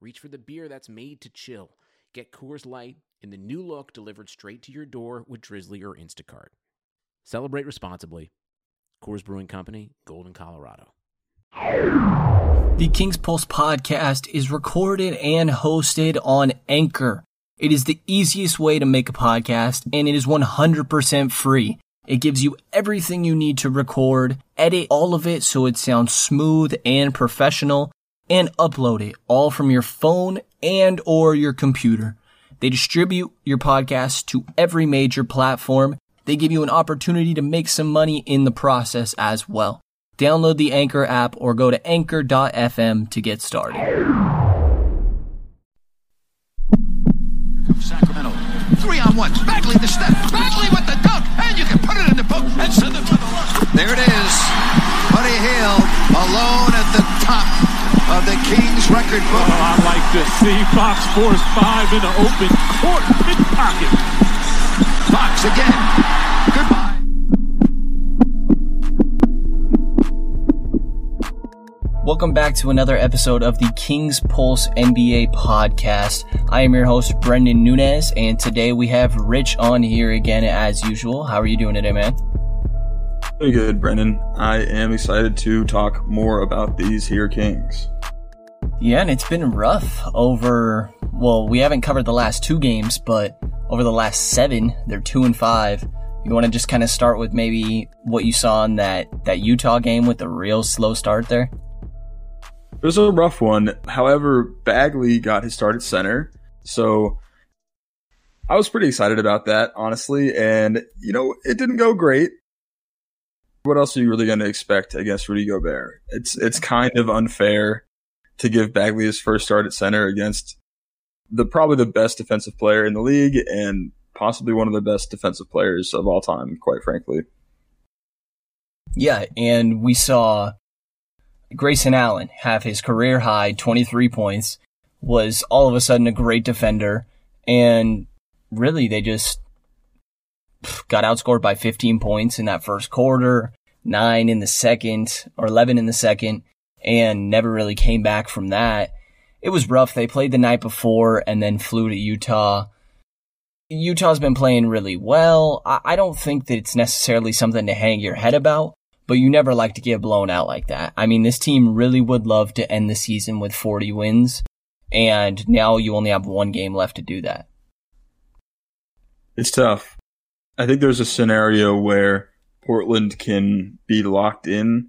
reach for the beer that's made to chill. Get Coors Light in the new look delivered straight to your door with Drizly or Instacart. Celebrate responsibly. Coors Brewing Company, Golden, Colorado. The King's Pulse podcast is recorded and hosted on Anchor. It is the easiest way to make a podcast and it is 100% free. It gives you everything you need to record, edit all of it so it sounds smooth and professional, and upload it all from your phone and or your computer. They distribute your podcast to every major platform. They give you an opportunity to make some money in the process as well. Download the Anchor app or go to anchor.fm to get started. Sacramento. Three on one. Bagley the step. Bagley with the dunk. And you can put it in the book and send it to the left. There it is. Buddy Hield alone at the top of the Kings record book. Oh, I like to see Fox force five in an open court pickpocket. Fox again. Goodbye. Welcome back to another episode of the King's Pulse NBA podcast. I am your host, Brendan Nunez, and today we have Rich on here again as usual. How are you doing today, man? Very good, Brendan. I am excited to talk more about these here Kings. Yeah, and it's been rough over, well, we haven't covered the last two games, but over the last seven, they're two and five. You want to just kind of start with maybe what you saw in that, that Utah game with the real slow start there? It was a rough one. However, Bagley got his start at center. So I was pretty excited about that, honestly. And, you know, it didn't go great. What else are you really going to expect against Rudy Gobert? It's, it's kind of unfair to give Bagley his first start at center against the probably the best defensive player in the league and possibly one of the best defensive players of all time, quite frankly. Yeah, and we saw Grayson Allen have his career high 23 points, was all of a sudden a great defender, and really they just got outscored by 15 points in that first quarter, 9 in the second, or 11 in the second, and never really came back from that. It was rough. They played the night before and then flew to Utah. Utah's been playing really well. I don't think that it's necessarily something to hang your head about, but you never like to get blown out like that. I mean, this team really would love to end the season with 40 wins, and now you only have one game left to do that. It's tough. I think there's a scenario where Portland can be locked in,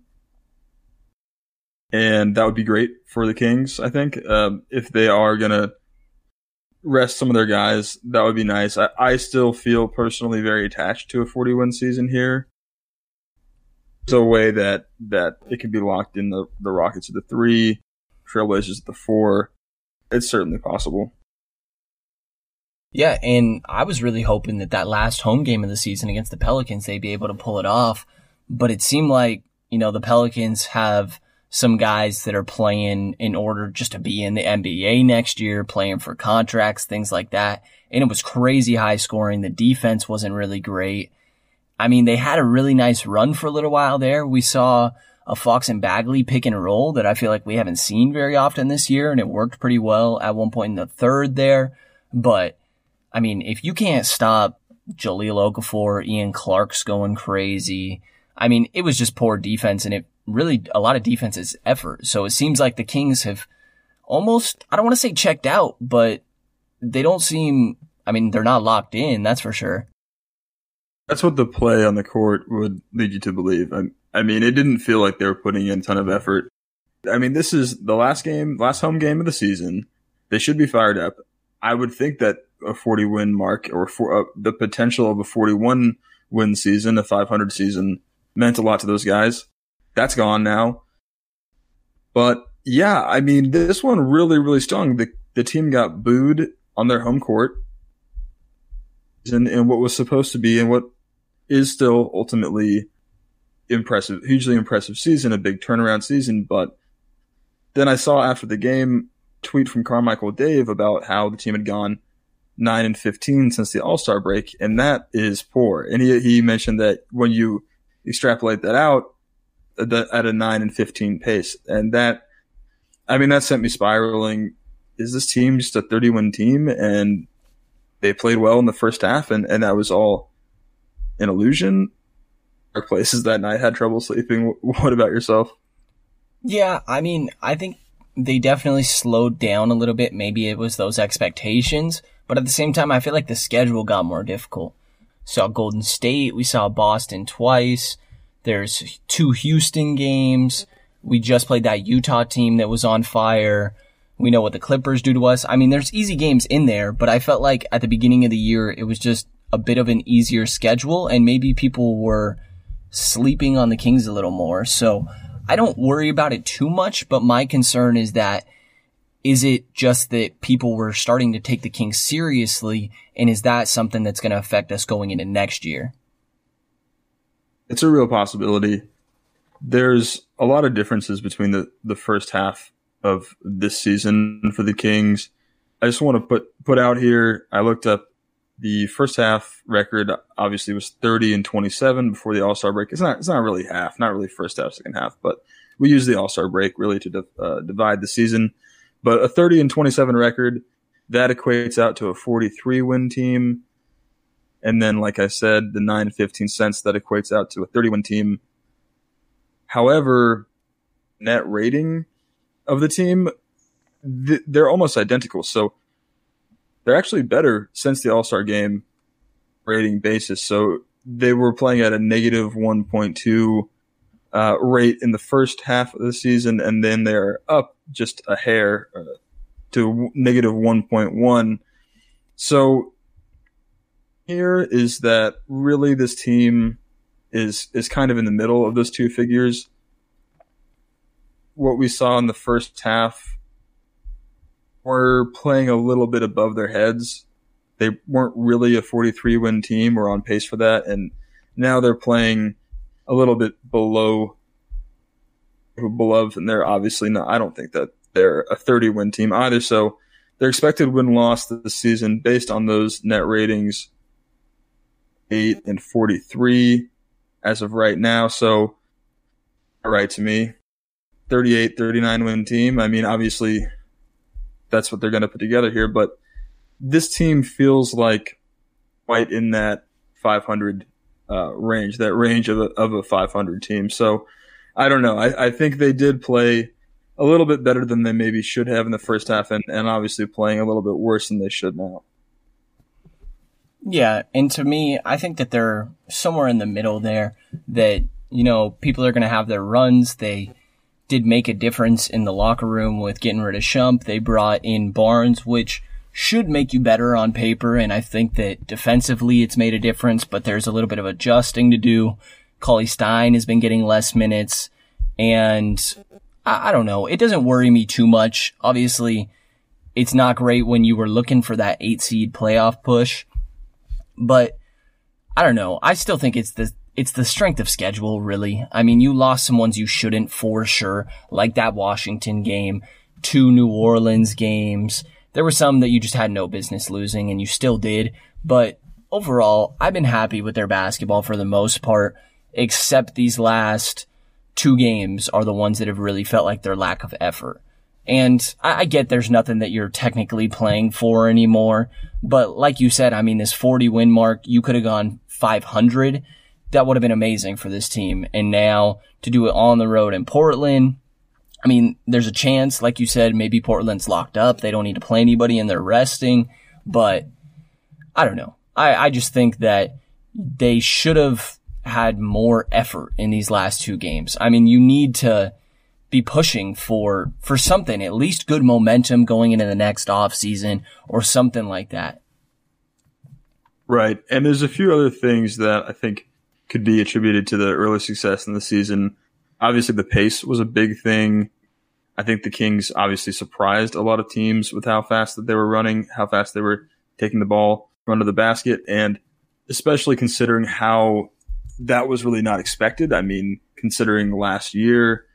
and that would be great for the Kings. I think um, if they are gonna rest some of their guys, that would be nice. I, I still feel personally very attached to a 40 win season here. There's a way that that it can be locked in the the Rockets at the three, Trailblazers at the four. It's certainly possible. Yeah, and I was really hoping that that last home game of the season against the Pelicans, they'd be able to pull it off. But it seemed like, you know, the Pelicans have some guys that are playing in order just to be in the NBA next year, playing for contracts, things like that. And it was crazy high scoring. The defense wasn't really great. I mean, they had a really nice run for a little while there. We saw a Fox and Bagley pick and roll that I feel like we haven't seen very often this year, and it worked pretty well at one point in the third there. But I mean, if you can't stop Jahlil Okafor, Ian Clark's going crazy. I mean, it was just poor defense and it really a lot of defense's effort. So it seems like the Kings have almost, I don't want to say checked out, but they don't seem, I mean, they're not locked in. That's for sure. That's what the play on the court would lead you to believe. I, I mean, it didn't feel like they were putting in a ton of effort. I mean, this is the last game, last home game of the season. They should be fired up. I would think that a 40 win mark or for, uh, the potential of a 41 win season, a 500 season meant a lot to those guys. That's gone now. But yeah, I mean, this one really, really stung. The, the team got booed on their home court and, in what was supposed to be and what is still ultimately impressive, hugely impressive season, a big turnaround season. But then I saw after the game tweet from Carmichael Dave about how the team had gone nine and 15 since the All Star break. And that is poor. And he, he mentioned that when you extrapolate that out at a nine and 15 pace and that, I mean, that sent me spiraling. Is this team just a thirty-one team? And they played well in the first half and, and that was all an illusion. Our places that night had trouble sleeping. What about yourself? Yeah, I mean, I think they definitely slowed down a little bit. Maybe it was those expectations, but at the same time, I feel like the schedule got more difficult. Saw Golden State, we saw Boston twice. There's two Houston games. We just played that Utah team that was on fire. We know what the Clippers do to us. I mean, there's easy games in there, but I felt like at the beginning of the year, it was just a bit of an easier schedule and maybe people were sleeping on the Kings a little more. So I don't worry about it too much, but my concern is that is it just that people were starting to take the Kings seriously? And is that something that's going to affect us going into next year? It's a real possibility. There's a lot of differences between the, the first half of this season for the Kings. I just want to put, put out here. I looked up the first half record obviously was 30 and 27 before the All Star break. It's not it's not really half, not really first half, second half, but we use the All Star break really to uh, divide the season. But a 30 and 27 record that equates out to a 43 win team, and then like I said, the 9 15 cents that equates out to a 31 team. However, net rating of the team, th- they're almost identical. So they're actually better since the All Star game rating basis. So they were playing at a negative 1.2 uh, rate in the first half of the season, and then they're up just a hair uh, to negative 1.1. So here is that really this team is is kind of in the middle of those two figures. What we saw in the first half were playing a little bit above their heads. They weren't really a 43 win team. We're on pace for that. And now they're playing a little bit below below, and they're obviously not. I don't think that they're a 30 win team either. So their expected win loss this season based on those net ratings, eight and 43 as of right now. So, all right to me, 38, 39 win team. I mean, obviously that's what they're going to put together here. But this team feels like right in that 500 uh, range, that range of a, of a 500 team. So I don't know. I, I think they did play a little bit better than they maybe should have in the first half, and, and obviously playing a little bit worse than they should now. Yeah, and to me, I think that they're somewhere in the middle there. That you know, people are going to have their runs. They did make a difference in the locker room with getting rid of Shump. They brought in Barnes, which should make you better on paper. And I think that defensively it's made a difference, but there's a little bit of adjusting to do. Cauley Stein has been getting less minutes and I, I don't know. It doesn't worry me too much. Obviously it's not great when you were looking for that eight seed playoff push, but I don't know. I still think it's the it's the strength of schedule, really. I mean, you lost some ones you shouldn't for sure, like that Washington game, two New Orleans games. There were some that you just had no business losing and you still did. But overall, I've been happy with their basketball for the most part, except these last two games are the ones that have really felt like their lack of effort. And I, I get there's nothing that you're technically playing for anymore. But like you said, I mean, this 40 win mark, you could have gone 500 that would have been amazing for this team. And now to do it on the road in Portland, I mean, there's a chance, like you said, maybe Portland's locked up. They don't need to play anybody and they're resting. But I don't know. I, I just think that they should have had more effort in these last two games. I mean, you need to be pushing for, for something, at least good momentum going into the next off season or something like that. Right. And there's a few other things that I think could be attributed to the early success in the season. Obviously, the pace was a big thing. I think the Kings obviously surprised a lot of teams with how fast that they were running, how fast they were taking the ball under the basket, and especially considering how that was really not expected. I mean, considering last year,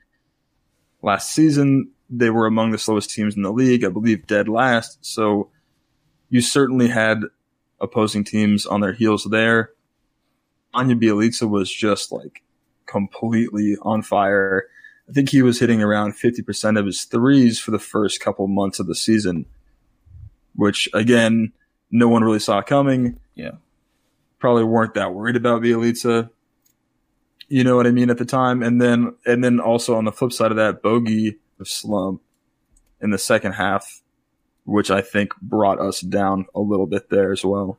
last season, they were among the slowest teams in the league, I believe dead last. So you certainly had opposing teams on their heels there. Anya Bjelica was just like completely on fire. I think he was hitting around 50% of his threes for the first couple months of the season, which again, no one really saw coming. Yeah. Probably weren't that worried about Bjelica. You know what I mean at the time. And then, and then also on the flip side of that, Bogey of slump in the second half, which I think brought us down a little bit there as well.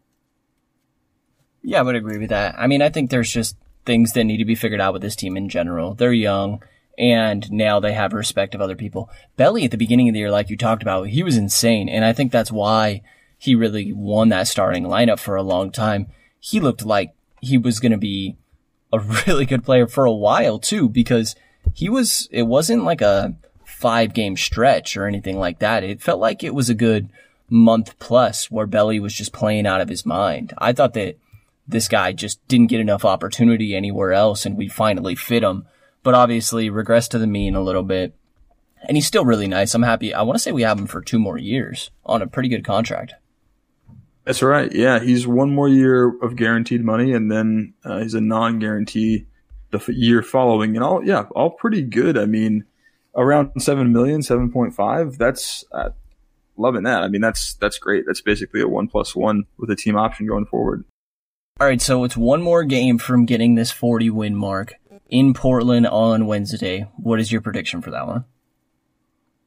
Yeah, I would agree with that. I mean, I think there's just things that need to be figured out with this team in general. They're young and now they have respect of other people. Belly at the beginning of the year, like you talked about, he was insane. And I think that's why he really won that starting lineup for a long time. He looked like he was going to be a really good player for a while too, because he was, it wasn't like a five game stretch or anything like that. It felt like it was a good month plus where Belly was just playing out of his mind. I thought that this guy just didn't get enough opportunity anywhere else and we finally fit him. But obviously regressed to the mean a little bit. And he's still really nice. I'm happy. I want to say we have him for two more years on a pretty good contract. That's right. Yeah, he's one more year of guaranteed money, and then uh, he's a non-guarantee the f- year following, and all yeah, all pretty good. I mean, around seven million, seven point five. That's uh, loving that. I mean, that's that's great. That's basically a one plus one with a team option going forward. All right, so it's one more game from getting this 40 win mark in Portland on Wednesday. What is your prediction for that one?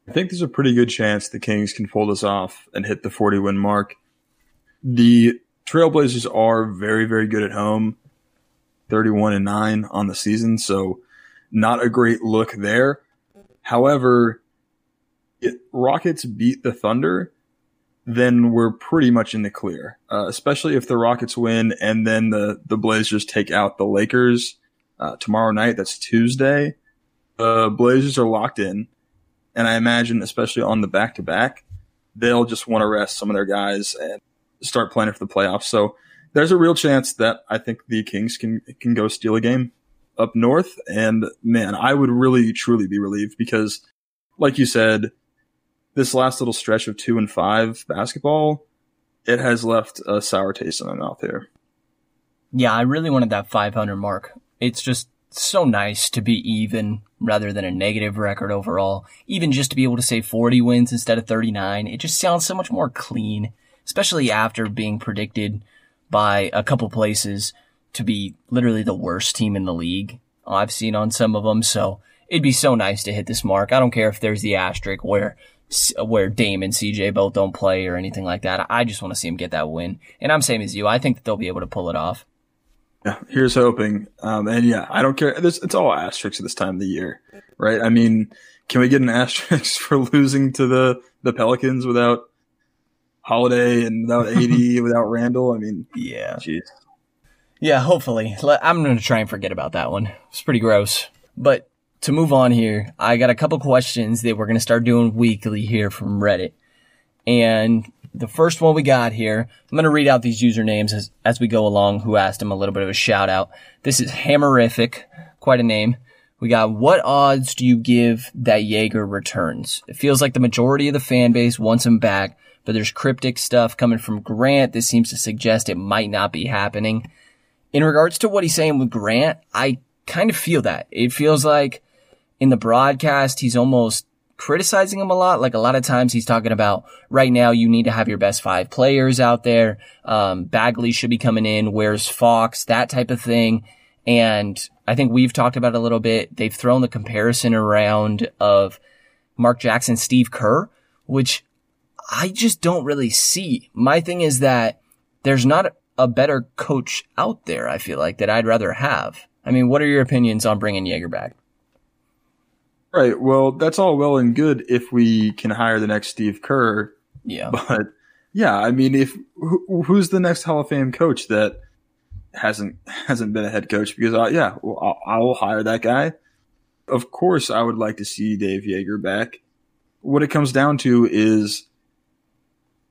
I think there's a pretty good chance the Kings can pull this off and hit the 40 win mark. The Trailblazers are very, very good at home, 31 and 9 on the season, so not a great look there. However, if Rockets beat the Thunder, then we're pretty much in the clear, uh, especially if the Rockets win and then the, the Blazers take out the Lakers uh, tomorrow night. That's Tuesday. The Blazers are locked in. And I imagine, especially on the back to back, they'll just want to rest some of their guys and start planning for the playoffs. So there's a real chance that I think the Kings can can go steal a game up north. And man, I would really truly be relieved because, like you said, this last little stretch of two and five basketball, it has left a sour taste in my mouth here. Yeah, I really wanted that 500 mark. It's just so nice to be even rather than a negative record overall. Even just to be able to say 40 wins instead of 39, it just sounds so much more clean, especially after being predicted by a couple places to be literally the worst team in the league. I've seen on some of them. So it'd be so nice to hit this mark. I don't care if there's the asterisk where where Dame and CJ both don't play or anything like that. I just want to see him get that win. And I'm same as you. I think that they'll be able to pull it off. Yeah, here's hoping. Um, and yeah, I don't care. There's, it's all asterisks this time of the year, right? I mean, can we get an asterisk for losing to the, the Pelicans without Holiday and without AD, without Randall. I mean, yeah. Geez. Yeah, hopefully. I'm going to try and forget about that one. It's pretty gross. But to move on here, I got a couple questions that we're going to start doing weekly here from Reddit. And the first one we got here, I'm going to read out these usernames as, as we go along who asked him a little bit of a shout out. This is Hammerific, quite a name. We got, what odds do you give that Joerger returns? It feels like the majority of the fan base wants him back, but there's cryptic stuff coming from Grant that seems to suggest it might not be happening. In regards to what he's saying with Grant, I kind of feel that. It feels like in the broadcast, he's almost criticizing him a lot. Like a lot of times he's talking about right now you need to have your best five players out there. Um, Bagley should be coming in. Where's Fox? That type of thing. And I think we've talked about it a little bit. They've thrown the comparison around of Mark Jackson, Steve Kerr, which I just don't really see. My thing is that there's not a better coach out there. I feel like that I'd rather have. I mean, what are your opinions on bringing Joerger back? Right. Well, that's all well and good if we can hire the next Steve Kerr. Yeah. But yeah, I mean, if who, who's the next Hall of Fame coach that hasn't hasn't been a head coach? Because uh, yeah, well, I'll, I will hire that guy. Of course, I would like to see Dave Joerger back. what it comes down to is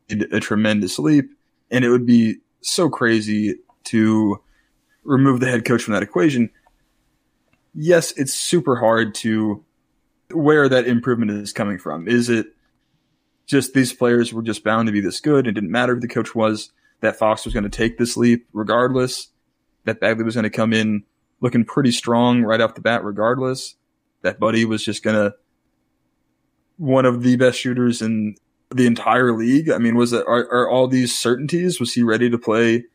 a tremendous leap, and it would be so crazy to remove the head coach from that equation. Yes, it's super hard to where that improvement is coming from. Is it just these players were just bound to be this good? It didn't matter who the coach was, that Fox was going to take this leap regardless, that Bagley was going to come in looking pretty strong right off the bat regardless, that Buddy was just going to one of the best shooters in the entire league. I mean, was it, are, are all these certainties? Was he ready to play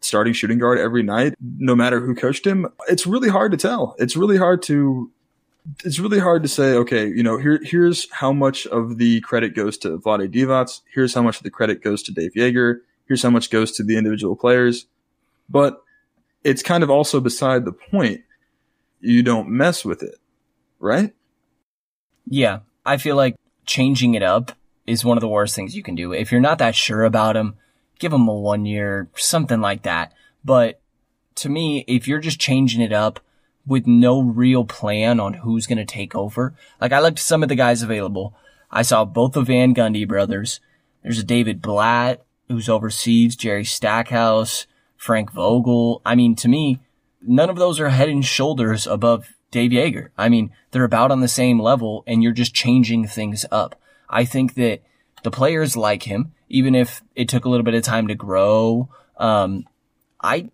starting shooting guard every night, no matter who coached him? It's really hard to tell. It's really hard to, it's really hard to say, okay, you know, here, here's how much of the credit goes to Vlade Divac. Here's how much of the credit goes to Dave Joerger. Here's how much goes to the individual players. But it's kind of also beside the point. You don't mess with it, right? Yeah. I feel like changing it up is one of the worst things you can do. If you're not that sure about him, give him a one year, something like that. But to me, if you're just changing it up with no real plan on who's going to take over, like I looked at some of the guys available. I saw both the Van Gundy brothers. There's a David Blatt who's overseas, Jerry Stackhouse, Frank Vogel. I mean, to me, none of those are head and shoulders above Dave Joerger. I mean, they're about on the same level and you're just changing things up. I think that the players like him, even if it took a little bit of time to grow. Um, I,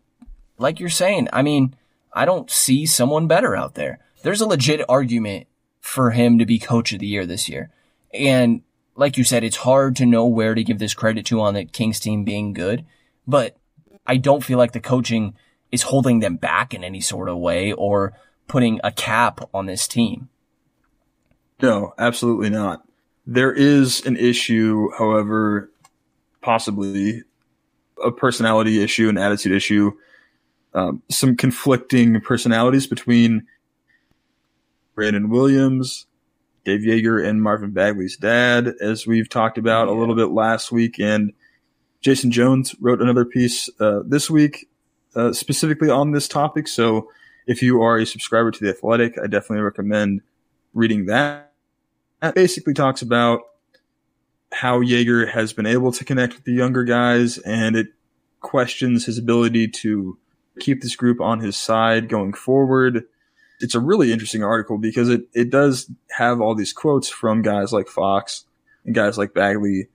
like you're saying, I mean, I don't see someone better out there. There's a legit argument for him to be coach of the year this year. And like you said, it's hard to know where to give this credit to on the Kings team being good, but I don't feel like the coaching is holding them back in any sort of way or putting a cap on this team. No, absolutely not. There is an issue, however, possibly a personality issue, an attitude issue, um, some conflicting personalities between Brandon Williams, Dave Joerger, and Marvin Bagley's dad, as we've talked about a little bit last week. And Jason Jones wrote another piece uh, this week uh, specifically on this topic. So if you are a subscriber to the Athletic, I definitely recommend reading that that basically talks about how Joerger has been able to connect with the younger guys and it questions his ability to keep this group on his side going forward. It's a really interesting article because it, it does have all these quotes from guys like Fox and guys like Bagley.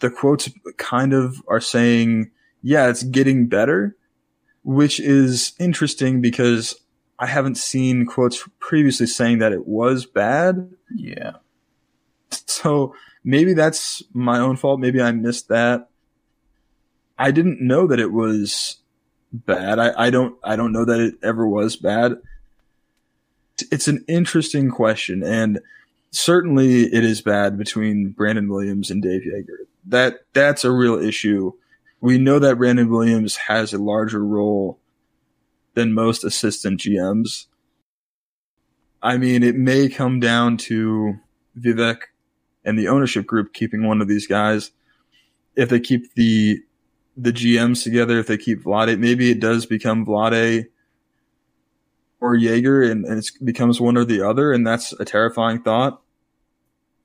The quotes kind of are saying, yeah, it's getting better, which is interesting because I haven't seen quotes previously saying that it was bad. Yeah. So maybe that's my own fault. Maybe I missed that. I didn't know that it was bad. I, I don't, I don't know that it ever was bad. It's an interesting question and certainly it is bad between Brandon Williams and Dave Joerger. That, that's a real issue. We know that Brandon Williams has a larger role than most assistant GMs. I mean, it may come down to Vivek and the ownership group keeping one of these guys. If they keep the the GMs together, if they keep Vlade, maybe it does become Vlade or Joerger and, and it becomes one or the other, and that's a terrifying thought.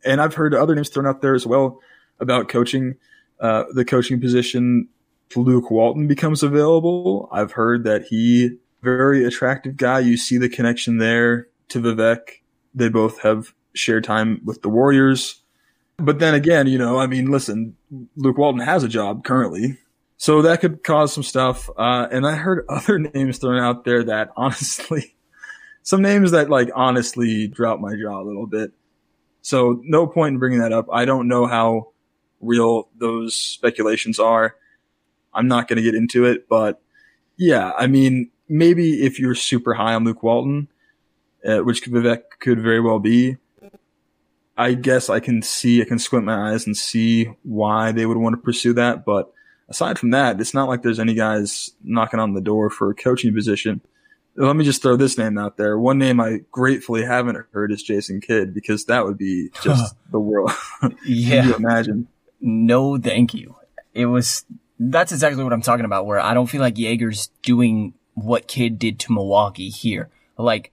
And I've heard other names thrown out there as well about coaching, uh, the coaching position. Luke Walton becomes available. I've heard that he very attractive guy. You see the connection there to Vivek. They both have shared time with the Warriors. But then again, you know, I mean, listen, Luke Walton has a job currently. So that could cause some stuff. Uh, and I heard other names thrown out there that honestly, some names that like honestly drop my jaw a little bit. So no point in bringing that up. I don't know how real those speculations are. I'm not going to get into it, but yeah, I mean, maybe if you're super high on Luke Walton, uh, which Vivek could very well be, I guess I can see, I can squint my eyes and see why they would want to pursue that. But aside from that, it's not like there's any guys knocking on the door for a coaching position. Let me just throw this name out there. One name I gratefully haven't heard is Jason Kidd because that would be just the world. yeah. You imagine? No, thank you. It was, that's exactly what I'm talking about where I don't feel like Joerger's doing what Kidd did to Milwaukee here. Like,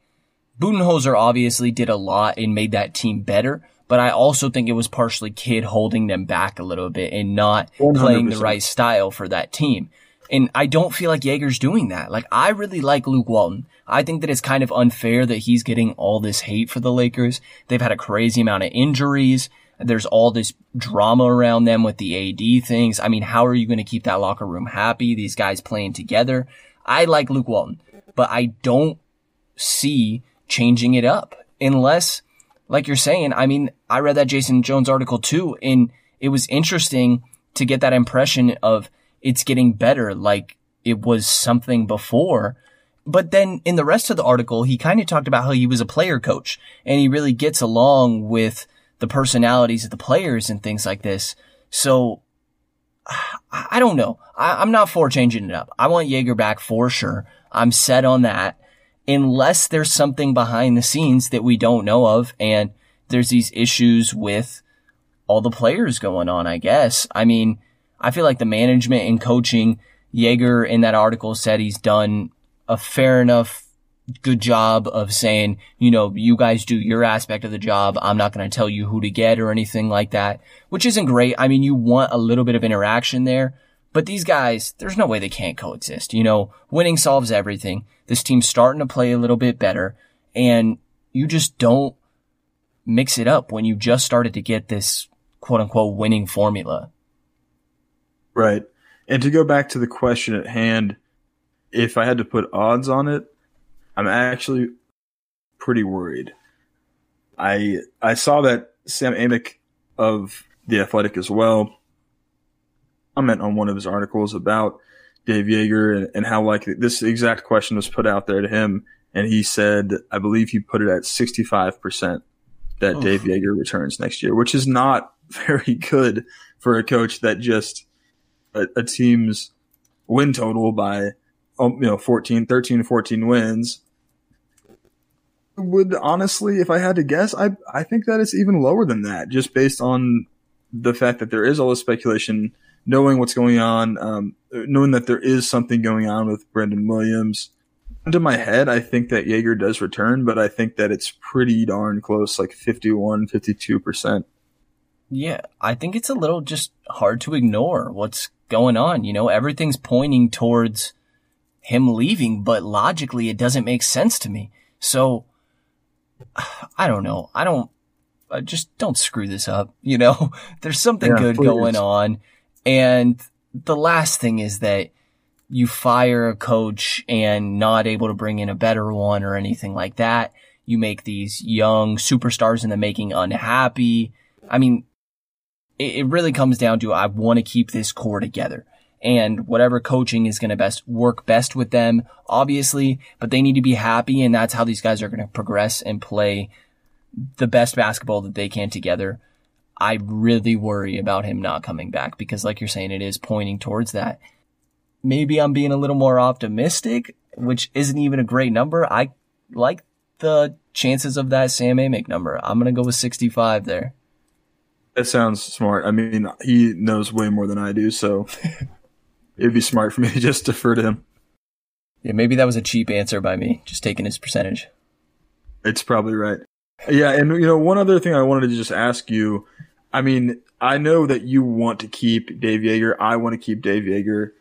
Budenholzer obviously did a lot and made that team better, but I also think it was partially Kidd holding them back a little bit and not 100%. playing the right style for that team. And I don't feel like Joerger's doing that. Like, I really like Luke Walton. I think that it's kind of unfair that he's getting all this hate for the Lakers. They've had a crazy amount of injuries. There's all this drama around them with the AD things. I mean, how are you going to keep that locker room happy? These guys playing together. I like Luke Walton, but I don't see changing it up unless, like you're saying, I mean, I read that Jason Jones article too, and it was interesting to get that impression of it's getting better, like it was something before. But then in the rest of the article, he kind of talked about how he was a player coach and he really gets along with the personalities of the players and things like this. So I don't know. I, am not for changing it up. I want Joerger back for sure. I'm set on that unless there's something behind the scenes that we don't know of and there's these issues with all the players going on, I guess. I mean, I feel like the management and coaching, Joerger in that article said he's done a fair enough good job of saying, you know, you guys do your aspect of the job. I'm not going to tell you who to get or anything like that, which isn't great. I mean, you want a little bit of interaction there, but these guys, there's no way they can't coexist. You know, winning solves everything. This team's starting to play a little bit better and you just don't mix it up when you just started to get this quote unquote winning formula. Right. And to go back to the question at hand, if I had to put odds on it, I'm actually pretty worried. I I saw that Sam Amick of the Athletic as well. I meant on one of his articles about Dave Joerger and, and how like this exact question was put out there to him, and he said, I believe he put it at 65 percent that Dave Joerger returns next year, which is not very good for a coach that just a, a team's win total by um, you know 14 13 14 wins. Would honestly if i had to guess i i think that it's even lower than that just based on the fact that there is all this speculation knowing what's going on um, knowing that there is something going on with Brandon Williams into my head i think that Joerger does return but i think that it's pretty darn close like 51 52% yeah i think it's a little just hard to ignore what's going on you know everything's pointing towards him leaving, but logically it doesn't make sense to me. So I don't know. I don't I just don't screw this up. You know, there's something yeah, good please. going on. And the last thing is that you fire a coach and not able to bring in a better one or anything like that. You make these young superstars in the making unhappy. I mean, it, it really comes down to I want to keep this core together and whatever coaching is going to best work best with them, obviously, but they need to be happy. And that's how these guys are going to progress and play the best basketball that they can together. I really worry about him not coming back because like you're saying, it is pointing towards that. Maybe I'm being a little more optimistic, which isn't even a great number. I like the chances of that Sam Amick number. I'm going to go with 65 there. That sounds smart. I mean, he knows way more than I do, so it'd be smart for me to just defer to him. Yeah, maybe that was a cheap answer by me, just taking his percentage. It's probably right. Yeah, and you know, one other thing I wanted to just ask you. I mean, I know that you want to keep Dave Joerger. I want to keep Dave Joerger.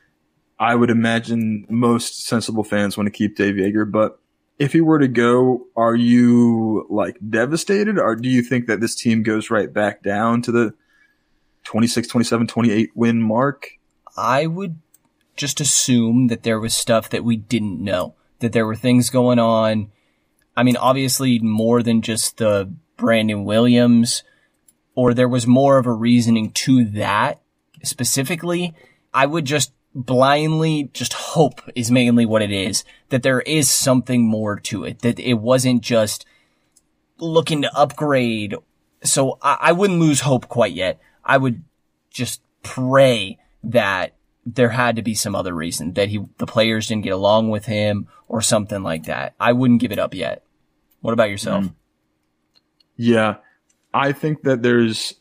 I would imagine most sensible fans want to keep Dave Joerger, but if he were to go, are you like devastated or do you think that this team goes right back down to the 26, 27, 28 win mark? I would just assume that there was stuff that we didn't know, that there were things going on. I mean, obviously more than just the Brandon Williams, or there was more of a reasoning to that specifically. I would just blindly just hope is mainly what it is, that there is something more to it, that it wasn't just looking to upgrade. So I, I wouldn't lose hope quite yet. I would just pray that there had to be some other reason that he, the players didn't get along with him or something like that. I wouldn't give it up yet. What about yourself? Mm. Yeah, I think that there's,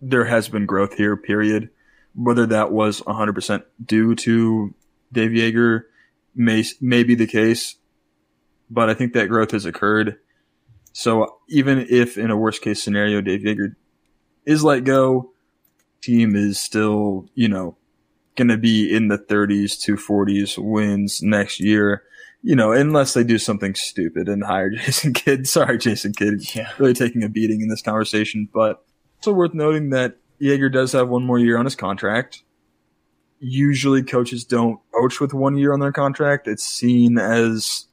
there has been growth here, period. Whether that was 100% due to Dave Joerger may, may be the case, but I think that growth has occurred. So even if in a worst case scenario, Dave Joerger is let go, team is still, you know, going to be in the 30s to 40s wins next year. You know, unless they do something stupid and hire Jason Kidd. Sorry, Jason Kidd. Yeah. Really taking a beating in this conversation. But also worth noting that Joerger does have one more year on his contract. Usually coaches don't coach with one year on their contract. It's seen as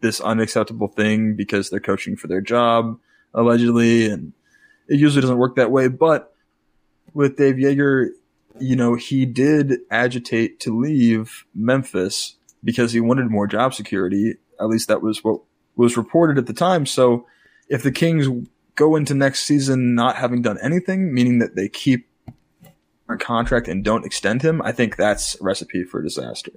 this unacceptable thing because they're coaching for their job, allegedly, and it usually doesn't work that way. But with Dave Joerger, you know, he did agitate to leave Memphis because he wanted more job security. At least that was what was reported at the time. So if the Kings go into next season not having done anything, meaning that they keep a contract and don't extend him, I think that's a recipe for disaster.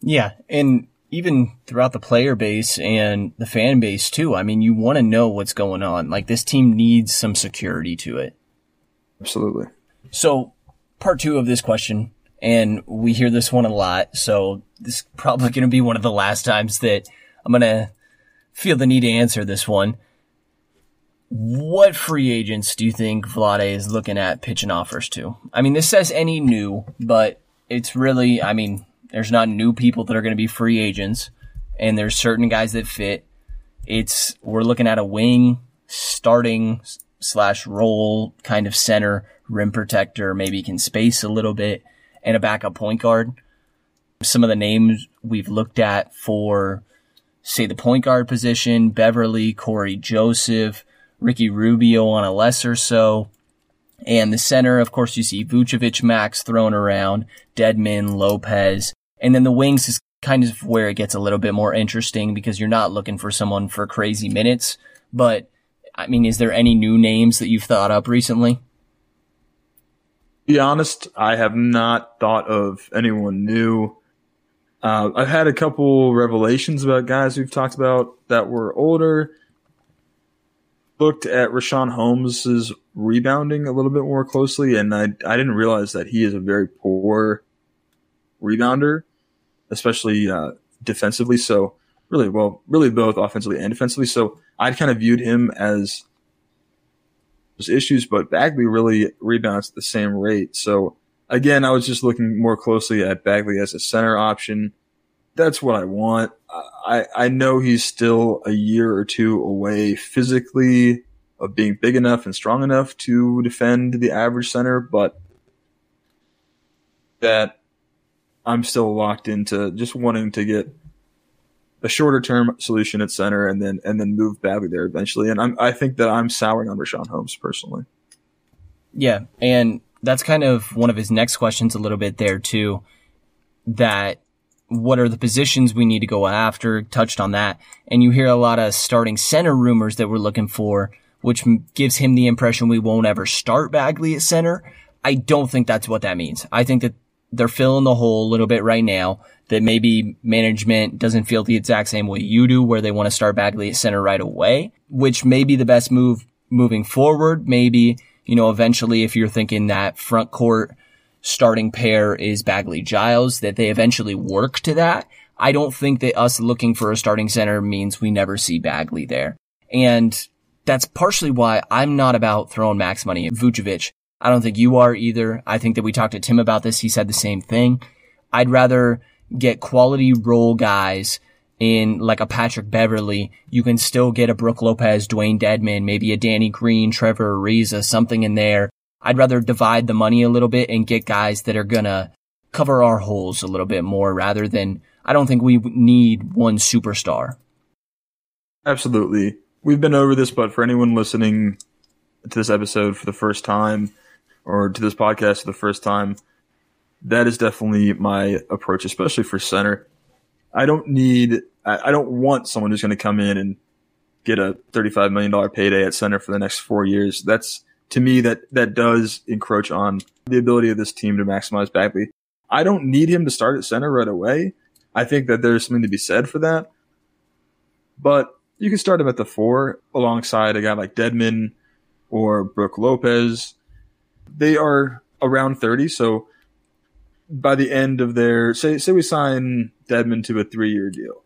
Yeah, and even throughout the player base and the fan base too. I mean, you want to know what's going on. Like this team needs some security to it. Absolutely. So, part two of this question, and we hear this one a lot. So this is probably going to be one of the last times that I'm going to feel the need to answer this one. What free agents do you think Vlade is looking at pitching offers to? I mean, this says any new, but it's really, I mean, there's not new people that are going to be free agents, and there's certain guys that fit. It's we're looking at a wing starting slash roll kind of center rim protector, maybe can space a little bit, and a backup point guard. Some of the names we've looked at for, say, the point guard position: Beverley, Cory Joseph, Ricky Rubio on a lesser so. And the center, of course, you see Vucevic, Max thrown around, Dedmon, Lopez. And then the wings is kind of where it gets a little bit more interesting because you're not looking for someone for crazy minutes. But, I mean, is there any new names that you've thought up recently? Be honest, I have not thought of anyone new. Uh, I've had a couple revelations about guys we've talked about that were older. Looked at Richaun Holmes's rebounding a little bit more closely, and I I didn't realize that he is a very poor rebounder, especially uh, defensively. So really, well, really both offensively and defensively. So I'd kind of viewed him as those issues, but Bagley really rebounds at the same rate. So again, I was just looking more closely at Bagley as a center option. That's what I want. I, I know he's still a year or two away physically of being big enough and strong enough to defend the average center, but that I'm still locked into just wanting to get a shorter term solution at center and then and then move Bagley there eventually. And I'm, I think that I'm souring on Richaun Holmes personally. Yeah, and that's kind of one of his next questions a little bit there too. That what are the positions we need to go after? Touched on that, and you hear a lot of starting center rumors that we're looking for, which gives him the impression we won't ever start Bagley at center. I don't think that's what that means. I think that they're filling the hole a little bit right now that maybe management doesn't feel the exact same way you do where they want to start Bagley at center right away, which may be the best move moving forward. Maybe, you know, eventually if you're thinking that front court starting pair is Bagley Giles, that they eventually work to that. I don't think that us looking for a starting center means we never see Bagley there. And that's partially why I'm not about throwing max money at Vucevic. I don't think you are either. I think that we talked to Tim about this. He said the same thing. I'd rather get quality role guys in like a Patrick Beverley. You can still get a Brook Lopez, Dewayne Dedmon, maybe a Danny Green, Trevor Ariza, something in there. I'd rather divide the money a little bit and get guys that are gonna cover our holes a little bit more rather than I don't think we need one superstar. Absolutely. We've been over this, but for anyone listening to this episode for the first time or to this podcast for the first time, that is definitely my approach, especially for center. I don't need, I don't want someone who's going to come in and get a $35 million payday at center for the next four years. That's, to me, that, that does encroach on the ability of this team to maximize Bagley. I don't need him to start at center right away. I think that there's something to be said for that. But you can start him at the four alongside a guy like Dedmon or Brook Lopez. They are around 30, so by the end of their say say we sign Dedmon to a three year deal.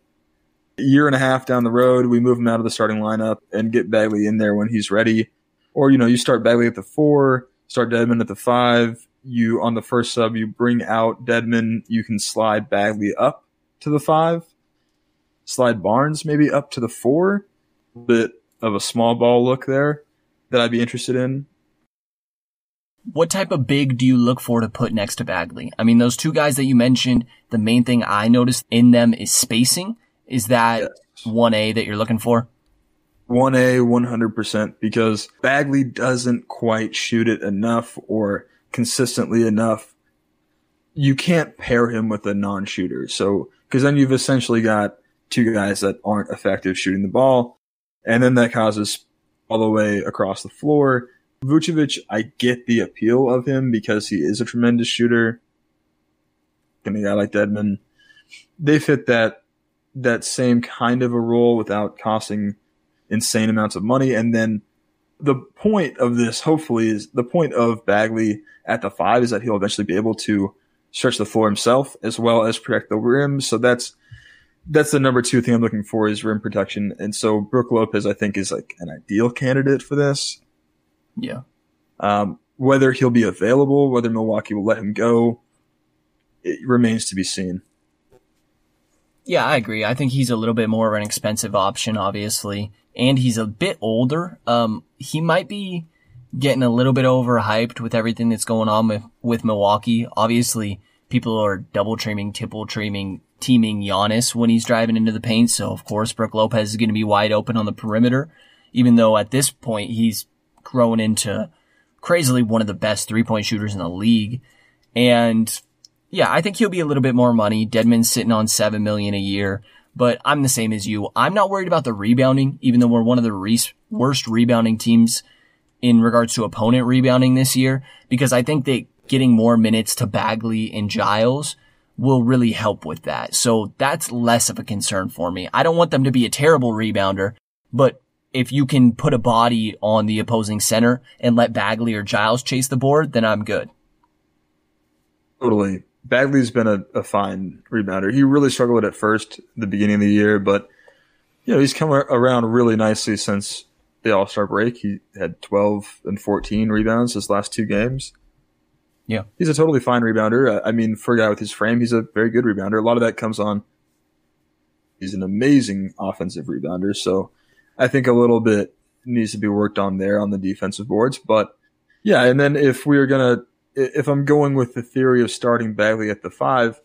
a year and a half down the road, we move him out of the starting lineup and get Bagley in there when he's ready. Or, you know, you start Bagley at the four, start Dedmon at the five. You, on the first sub, you bring out Dedmon, You can slide Bagley up to the five, slide Barnes maybe up to the four. Bit of a small ball look there that I'd be interested in. What type of big do you look for to put next to Bagley? I mean, those two guys that you mentioned, the main thing I noticed in them is spacing. Is that Yes. 1A that you're looking for? 1A 100% because Bagley doesn't quite shoot it enough or consistently enough. You can't pair him with a non-shooter. So, cause then you've essentially got two guys that aren't effective shooting the ball. And then that causes all the way across the floor. Vucevic, I get the appeal of him because he is a tremendous shooter. And a guy like Dedmon, they fit that, that same kind of a role without costing insane amounts of money. And then the point of this, hopefully, is the point of Bagley at the five is that he'll eventually be able to stretch the floor himself as well as protect the rim. So that's that's the number two thing I'm looking for is rim protection. And so Brook Lopez, I think, is like an ideal candidate for this. Yeah. Um, whether he'll be available, whether Milwaukee will let him go, it remains to be seen. Yeah, I agree. I think he's a little bit more of an expensive option, obviously, and he's a bit older. Um, he might be getting a little bit overhyped with everything that's going on with, with Milwaukee. Obviously, people are double teaming, triple teaming, teaming Giannis when he's driving into the paint. So of course, Brook Lopez is going to be wide open on the perimeter, even though at this point he's grown into crazily one of the best three point shooters in the league. And yeah, I think he'll be a little bit more money. Dedmon's sitting on seven million a year, but I'm the same as you. I'm not worried about the rebounding, even though we're one of the re- worst rebounding teams in regards to opponent rebounding this year, because I think that getting more minutes to Bagley and Giles will really help with that. So that's less of a concern for me. I don't want them to be a terrible rebounder, but if you can put a body on the opposing center and let Bagley or Giles chase the board, then I'm good. Totally. Bagley's been a, a fine rebounder. He really struggled at first, the beginning of the year, but you know he's come around really nicely since the All Star break. He had 12 and 14 rebounds his last two games. Yeah. He's a totally fine rebounder. I I mean, for a guy with his frame, he's a very good rebounder. A lot of that comes on. He's an amazing offensive rebounder. So I think a little bit needs to be worked on there on the defensive boards. But yeah, and then if we're gonna, if I'm going with the theory of starting Bagley at the five,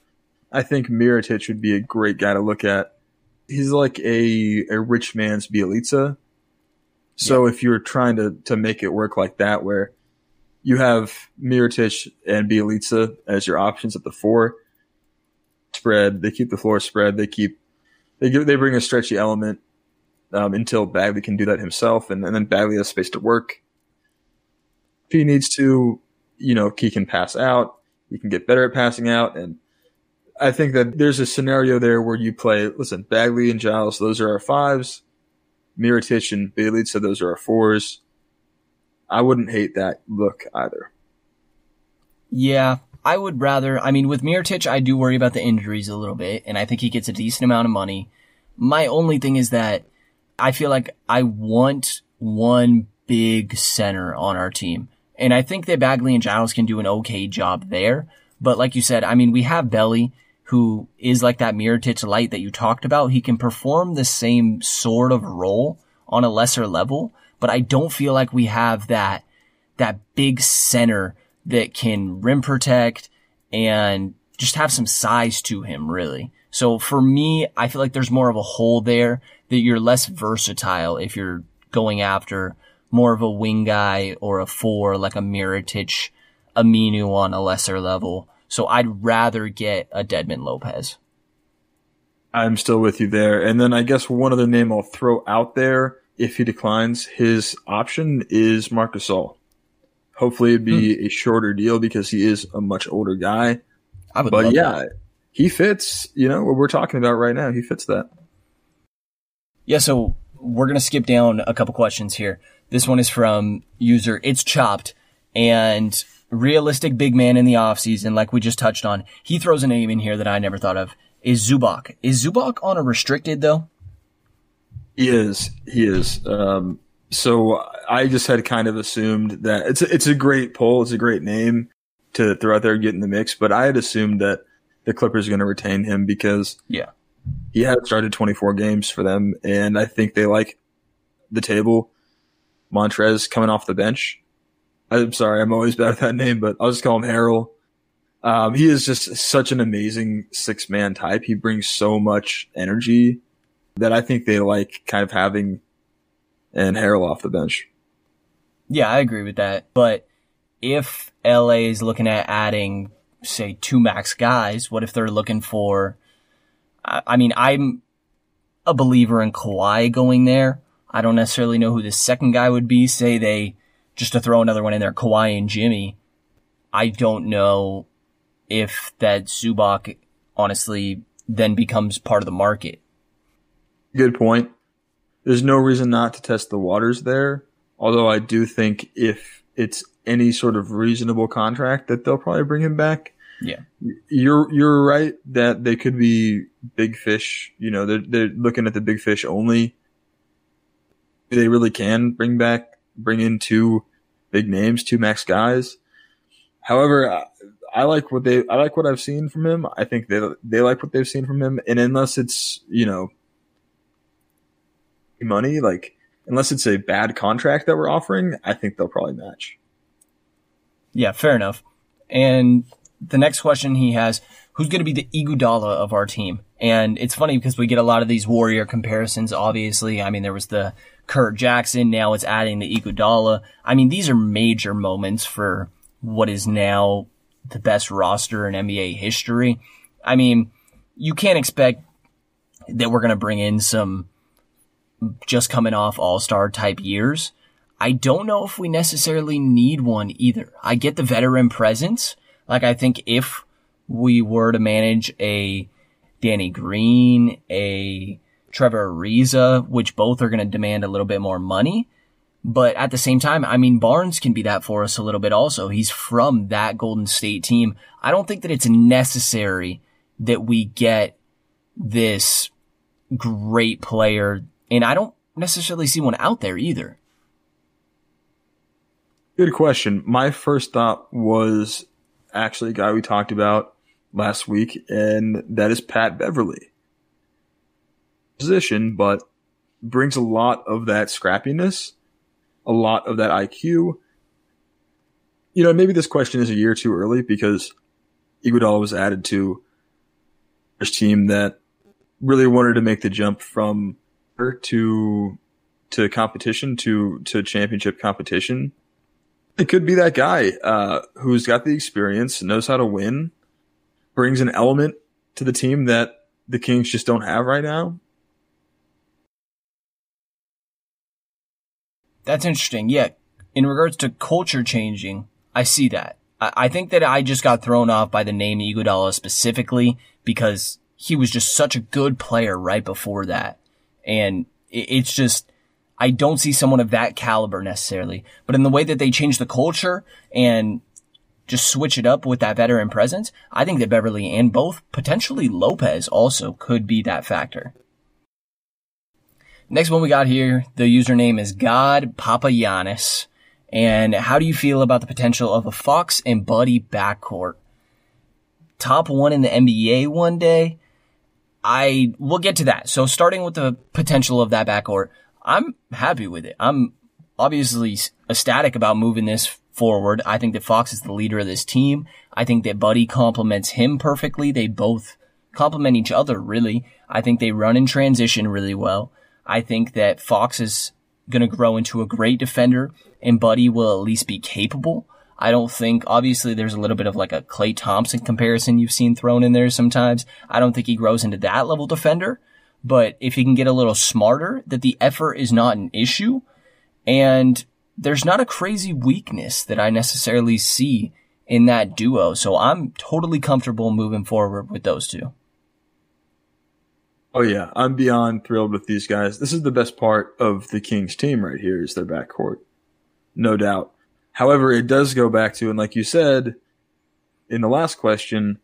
I think Mirotic would be a great guy to look at. He's like a a rich man's Bjelica. So if you're trying to to make it work like that, where you have Mirotic and Bjelica as your options at the four, spread. They keep the floor spread. They keep they give they bring a stretchy element um, until Bagley can do that himself, and, and then Bagley has space to work. If he needs to, you know, he can pass out. He can get better at passing out, and I think that there's a scenario there where you play. Listen, Bagley and Giles, those are our fives. Mirotic and Bjelica, those are our fours. I wouldn't hate that look either. Yeah, I would rather. I mean, with Mirotic, I do worry about the injuries a little bit, and I think he gets a decent amount of money. My only thing is that I feel like I want one big center on our team, and I think that Bagley and Giles can do an okay job there. But like you said, I mean, we have Belly, who is like that Mirotic light that you talked about. He can perform the same sort of role on a lesser level, but I don't feel like we have that that big center that can rim protect and just have some size to him, really. So for me, I feel like there's more of a hole there that you're less versatile if you're going after more of a wing guy or a four like a Mirotic, Aminu on a lesser level. So I'd rather get a Dedmon Lopez. I'm still with you there. And then I guess one other name I'll throw out there if he declines his option is Marc Gasol. Hopefully it'd be hmm. a shorter deal because he is a much older guy. I would But yeah, that. He fits, you know, what we're talking about right now. He fits that. Yeah, so we're gonna skip down a couple questions here. This one is from user It's Chopped and realistic big man in the offseason, like we just touched on. He throws a name in here that I never thought of. Is Zubac. Is Zubac on a restricted though? He is. He is. Um, so I just had kind of assumed that it's a, it's a great poll. It's a great name to throw out there and get in the mix. But I had assumed that the Clippers are going to retain him because Yeah. he had started 24 games for them, and I think they like the table. Montrez coming off the bench. I'm sorry, I'm always bad at that name, but I'll just call him Harrell. Um, he is just such an amazing six man type. He brings so much energy that I think they like kind of having and Harrell off the bench. Yeah, I agree with that. But if LA is looking at adding, say, two max guys, what if they're looking for? I, mean, I'm a believer in Kawhi going there. I don't necessarily know who the second guy would be. Say they just to throw another one in there, Kawhi and Jimmy. I don't know if that Zubac honestly then becomes part of the market. Good point. There's no reason not to test the waters there. Although I do think if it's any sort of reasonable contract that they'll probably bring him back. Yeah. You're you're right that they could be big fish. You know, they're they're looking at the big fish only. They really can bring back bring in two big names, two max guys. However, I, I like what they I like what I've seen from him. I think they they like what they've seen from him, and unless it's you know money, like unless it's a bad contract that we're offering, I think they'll probably match. Yeah, fair enough. And the next question he has, who's going to be the Iguodala of our team? And it's funny because we get a lot of these Warrior comparisons, obviously. I mean, there was the Kurt Jackson, now it's adding the Iguodala. I mean, these are major moments for what is now the best roster in NBA history. I mean, you can't expect that we're going to bring in some just coming off all-star type years. I don't know if we necessarily need one either. I get the veteran presence. Like I think if we were to manage a Danny Green, a Trevor Ariza, which both are going to demand a little bit more money. But at the same time, I mean, Barnes can be that for us a little bit also. He's from that Golden State team. I don't think that it's necessary that we get this great player. And I don't necessarily see one out there either. Good question. My first thought was actually a guy we talked about last week, and that is Pat Beverley. Position, but brings a lot of that scrappiness, a lot of that IQ. You know, maybe this question is a year too early because Iguodala was added to this team that really wanted to make the jump from her to to competition to to championship competition. It could be that guy uh, who's got the experience, knows how to win, brings an element to the team that the Kings just don't have right now. That's interesting. Yeah. In regards to culture changing, I see that. I, I think that I just got thrown off by the name Iguodala specifically because he was just such a good player right before that. And it, it's just, I don't see someone of that caliber necessarily, but in the way that they change the culture and just switch it up with that veteran presence, I think that Beverley and both potentially Lopez also could be that factor. Next one we got here, the username is God Papayanis. And how do you feel about the potential of a Fox and Buddy backcourt? Top one in the NBA one day. I will get to that. So starting with the potential of that backcourt, I'm happy with it. I'm obviously ecstatic about moving this forward. I think that Fox is the leader of this team. I think that Buddy complements him perfectly. They both complement each other really. I think they run in transition really well. I think that Fox is going to grow into a great defender and Buddy will at least be capable. I don't think, obviously there's a little bit of like a Klay Thompson comparison you've seen thrown in there sometimes. I don't think he grows into that level defender, but if he can get a little smarter, that the effort is not an issue and there's not a crazy weakness that I necessarily see in that duo. So I'm totally comfortable moving forward with those two. Oh yeah, I'm beyond thrilled with these guys. This is the best part of the Kings team right here is their backcourt. No doubt. However, it does go back to, and like you said in the last question,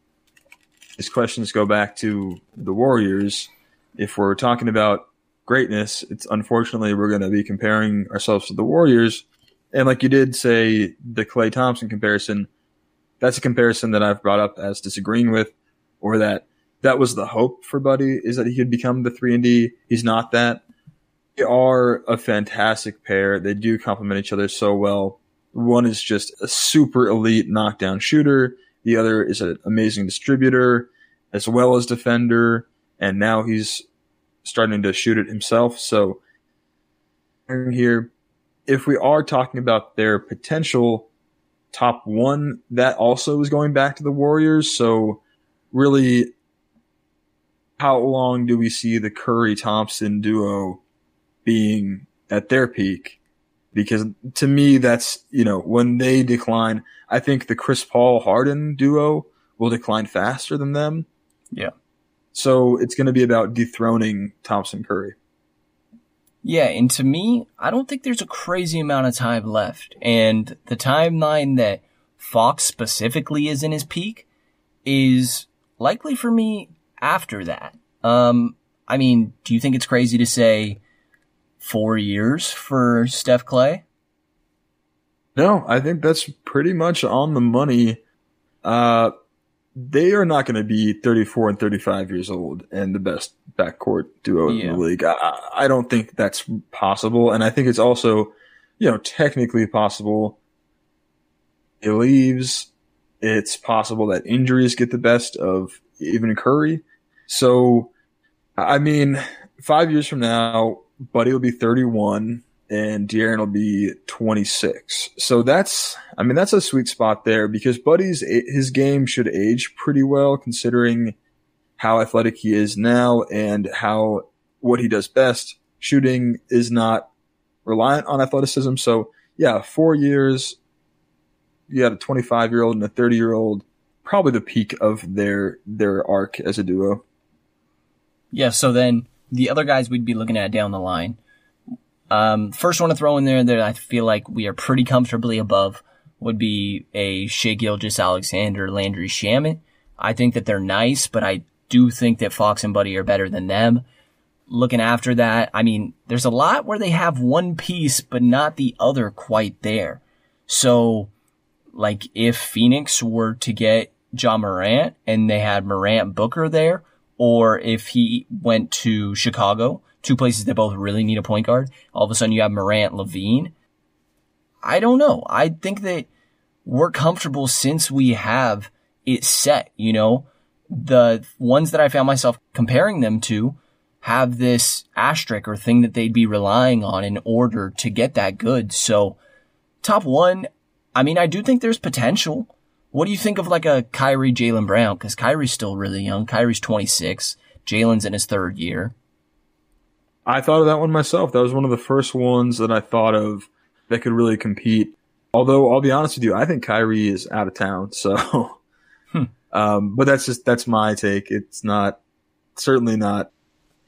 these questions go back to the Warriors. If we're talking about greatness. It's unfortunately we're going to be comparing ourselves to the Warriors. And like you did say, the Klay Thompson comparison, that's a comparison that I've brought up as disagreeing with, or that that was the hope for Buddy is that he could become the three and D. He's not that. They are a fantastic pair. They do complement each other so well. One is just a super elite knockdown shooter. The other is an amazing distributor as well as defender. And now he's starting to shoot it himself. So here, if we are talking about their potential top one, that also is going back to the Warriors. So really, how long do we see the Curry Thompson duo being at their peak? Because to me, that's, you know, when they decline, I think the Chris Paul Harden duo will decline faster than them. Yeah. So it's going to be about dethroning Thompson Curry. Yeah, and to me, I don't think there's a crazy amount of time left. And the timeline that Fox specifically is in his peak is likely for me after that. Um, I mean, do you think it's crazy to say four years for Steph Klay? No, I think that's pretty much on the money. Uh, they are not going to be 34 and 35 years old and the best backcourt duo yeah. in the league. I, I, don't think that's possible. And I think it's also, you know, technically possible. It leaves. It's possible that injuries get the best of even Curry. So, I mean, five years from now, Buddy will be 31 and De'Aaron will be 26. So that's, I mean, that's a sweet spot there because Buddy's, eh, his game should age pretty well considering how athletic he is now and how what he does best. Shooting is not reliant on athleticism. So yeah, four years, you had a 25 year old and a 30 year old, probably the peak of their, their arc as a duo. Yeah. So then the other guys we'd be looking at down the line um, first one to throw in there that I feel like we are pretty comfortably above would be a Shai Gilgeous-Alexander, Landry Shamet. I think that they're nice, but I do think that Fox and Buddy are better than them. Looking after that, I mean, there's a lot where they have one piece, but not the other quite there. So, like, if Phoenix were to get Ja Morant and they had Morant Booker there, or if he went to Chicago two places that both really need a point guard. All of a sudden you have Morant, LaVine. I don't know. I think that we're comfortable since we have it set, you know, the ones that I found myself comparing them to have this asterisk or thing that they'd be relying on in order to get that good. So top one, I mean, I do think there's potential. What do you think of like a Kyrie Jaylen Brown? Cause Kyrie's still really young. Kyrie's 26. Jaylen's in his third year. I thought of that one myself. That was one of the first ones that I thought of that could really compete. Although I'll be honest with you, I think Kyrie is out of town. So, hmm. um, but that's just that's my take. It's not certainly not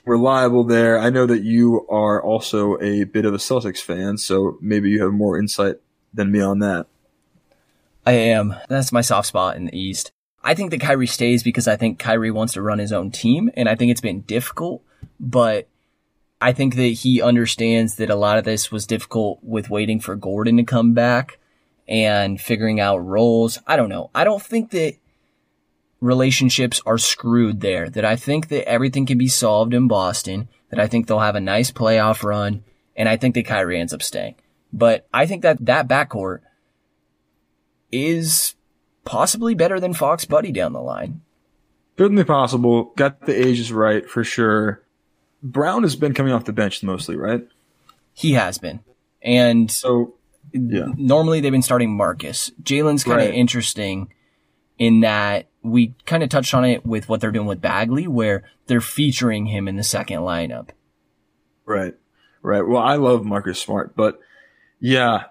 reliable there. I know that you are also a bit of a Celtics fan, so maybe you have more insight than me on that. I am. That's my soft spot in the East. I think that Kyrie stays because I think Kyrie wants to run his own team, and I think it's been difficult, but I think that he understands that a lot of this was difficult with waiting for Gordon to come back and figuring out roles. I don't know. I don't think that relationships are screwed there. That I think that everything can be solved in Boston. That I think they'll have a nice playoff run. And I think that Kyrie ends up staying. But I think that that backcourt is possibly better than Fox Buddy down the line. Certainly possible. Got the ages right for sure. Brown has been coming off the bench mostly, right? He has been. And so yeah. normally they've been starting Marcus. Jaylen's kind of right. interesting in that we kind of touched on it with what they're doing with Bagley, where they're featuring him in the second lineup. Right. Right. Well, I love Marcus Smart, but yeah,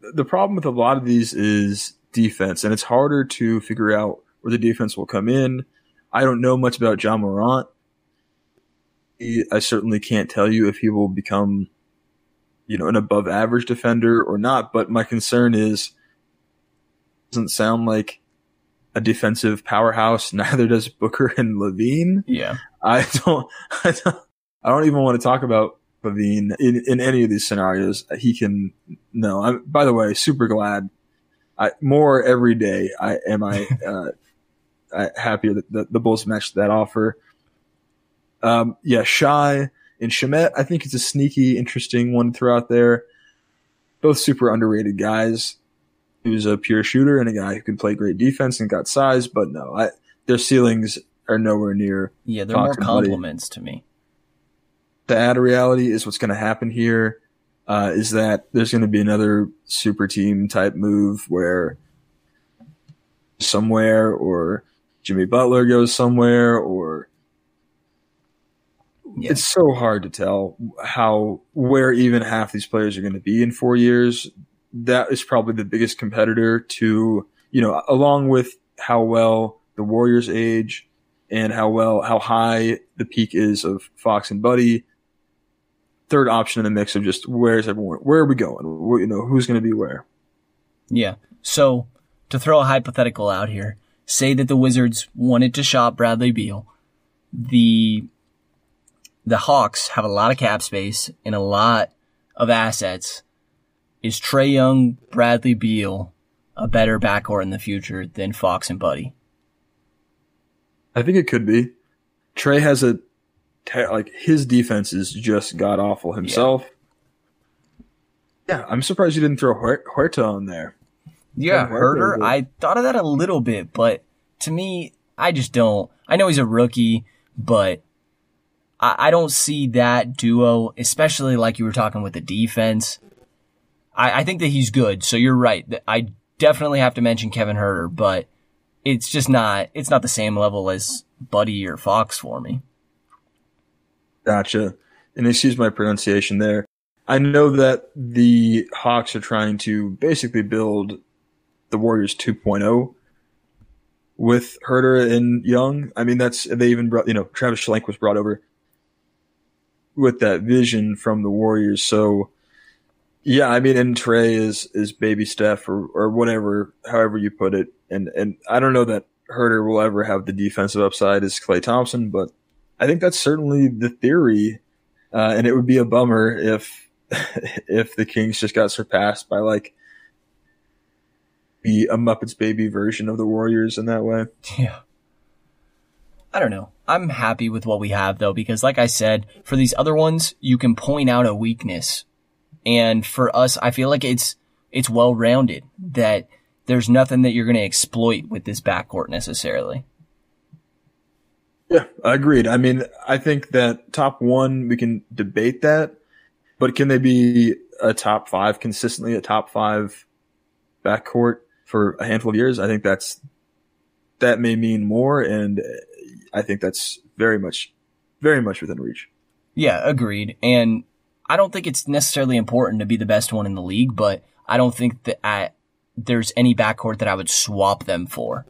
the problem with a lot of these is defense, and it's harder to figure out where the defense will come in. I don't know much about Ja Morant. I certainly can't tell you if he will become, you know, an above average defender or not. But my concern is, doesn't sound like a defensive powerhouse. Neither does Booker and LaVine. Yeah. I don't, I don't, I don't even want to talk about LaVine in, in any of these scenarios. He can, no, I'm, by the way, super glad. I, more every day, I am I, uh, I, happier that the, the Bulls matched that offer. Um, yeah, Shai and Shamet, I think it's a sneaky, interesting one to throw out there. Both super underrated guys. Who's a pure shooter and a guy who can play great defense and got size, but no, I, their ceilings are nowhere near. Yeah, they're more compliments to me. The add reality is what's going to happen here uh, is that there's going to be another super team type move where somewhere or Jimmy Butler goes somewhere or yeah. it's so hard to tell how where even half these players are going to be in four years. That is probably the biggest competitor to you know, along with how well the Warriors age and how well how high the peak is of Fox and Buddy. Third option in the mix of just where's everyone? Where are we going? Where, you know, who's going to be where? Yeah. So to throw a hypothetical out here, say that the Wizards wanted to shop Bradley Beal. The the Hawks have a lot of cap space and a lot of assets. Is Trae Young, Bradley Beal a better backcourt in the future than Fox and Buddy? I think it could be. Trae has a like his defense is just god awful himself. Yeah. yeah. I'm surprised you didn't throw Huerter on there. Yeah, Huerter. I thought of that a little bit, but to me, I just don't. I know he's a rookie, but I, I don't see that duo, especially like you were talking with the defense. I, I think that he's good. So you're right. I definitely have to mention Kevin Huerter, but it's just not, it's not the same level as Buddy or Fox for me. Gotcha. And excuse my pronunciation there. I know that the Hawks are trying to basically build the Warriors 2.0 with Huerter and Young. I mean, that's, they even brought, you know, Travis Schlenk was brought over with that vision from the Warriors. So, yeah, I mean, and Trae is, is baby Steph or, or whatever, however you put it. And, and I don't know that Huerter will ever have the defensive upside as Klay Thompson, but I think that's certainly the theory. Uh, and it would be a bummer if, if the Kings just got surpassed by like be a Muppets baby version of the Warriors in that way. Yeah. I don't know. I'm happy with what we have though, because like I said, for these other ones, you can point out a weakness. And for us, I feel like it's, it's well rounded that there's nothing that you're going to exploit with this backcourt necessarily. Yeah, I agreed. I mean, I think that top one, we can debate that, but can they be a top five consistently, a top five backcourt for a handful of years? I think that's, that may mean more. And I think that's very much, very much within reach. Yeah, agreed. And I don't think it's necessarily important to be the best one in the league, but I don't think that I, there's any backcourt that I would swap them for.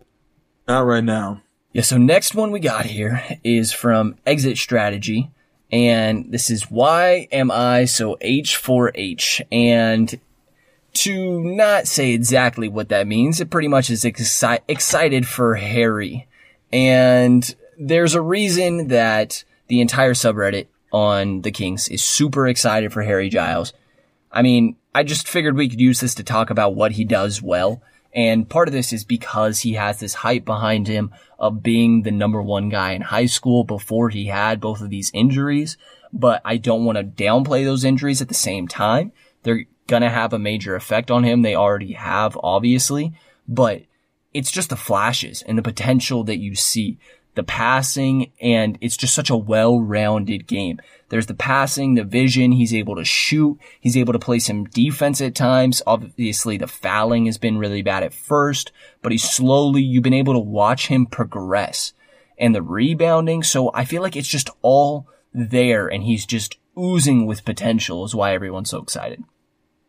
Not right now. Yeah, so next one we got here is from Exit Strategy. And this is why am I so H4H? And to not say exactly what that means, it pretty much is exci- excited for Harry. And there's a reason that the entire subreddit on the Kings is super excited for Harry Giles. I mean, I just figured we could use this to talk about what he does well. And part of this is because he has this hype behind him of being the number one guy in high school before he had both of these injuries. But I don't want to downplay those injuries at the same time. They're going to have a major effect on him. They already have, obviously, but it's just the flashes and the potential that you see the passing, and it's just such a well-rounded game. There's the passing, the vision. He's able to shoot. He's able to play some defense at times. Obviously, the fouling has been really bad at first, but he's slowly, you've been able to watch him progress and the rebounding. So I feel like it's just all there and he's just oozing with potential is why everyone's so excited.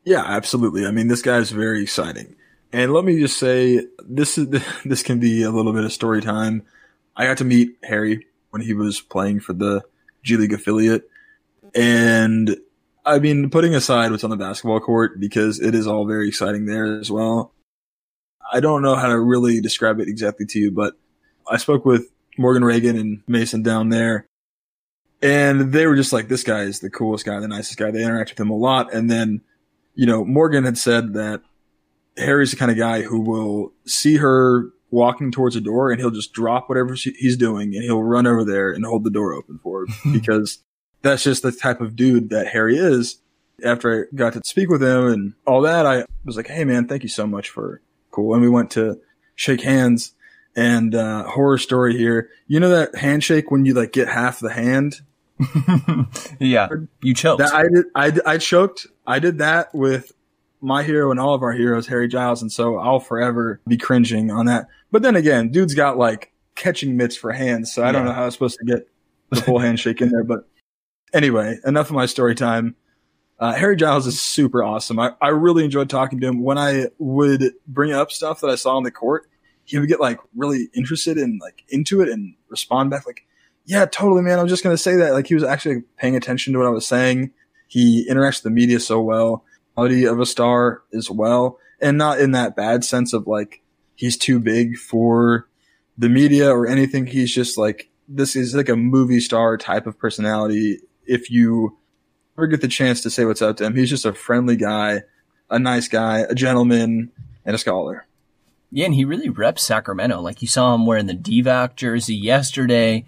Yeah, absolutely. I mean, this guy's very exciting. And let me just say, this is, this can be a little bit of story time. I got to meet Harry when he was playing for the G League affiliate. And I mean, putting aside what's on the basketball court because it is all very exciting there as well. I don't know how to really describe it exactly to you, but I spoke with Morgan Reagan and Mason down there And they were just like, this guy is the coolest guy, the nicest guy. They interact with him a lot. And then, you know, Morgan had said that Harry's the kind of guy who will see her walking towards a door and he'll just drop whatever she, he's doing and he'll run over there and hold the door open for her because that's just the type of dude that Harry is. After I got to speak with him and all that, I was like, Hey man, thank you so much for cool. And we went to shake hands and, uh, horror story here. You know that handshake when you like get half the hand? yeah. You choked. That I did, I, I choked. I did that with my hero and all of our heroes, Harry Giles. And so I'll forever be cringing on that. But then again, dude's got like catching mitts for hands. So I don't know how I was supposed to get the full handshake in there. But anyway, enough of my story time. Uh, Harry Giles is super awesome. I, I really enjoyed talking to him. When I would bring up stuff that I saw on the court, he would get like really interested and like into it and respond back like, yeah, totally, man. I was just going to say that. Like he was actually paying attention to what I was saying. He interacts with the media so well, quality of a star as well. And not in that bad sense of like, he's too big for the media or anything. He's just like, this is like a movie star type of personality. If you ever get the chance to say what's up to him, he's just a friendly guy, a nice guy, a gentleman, and a scholar. Yeah, and he really reps Sacramento. Like you saw him wearing the Divac jersey yesterday,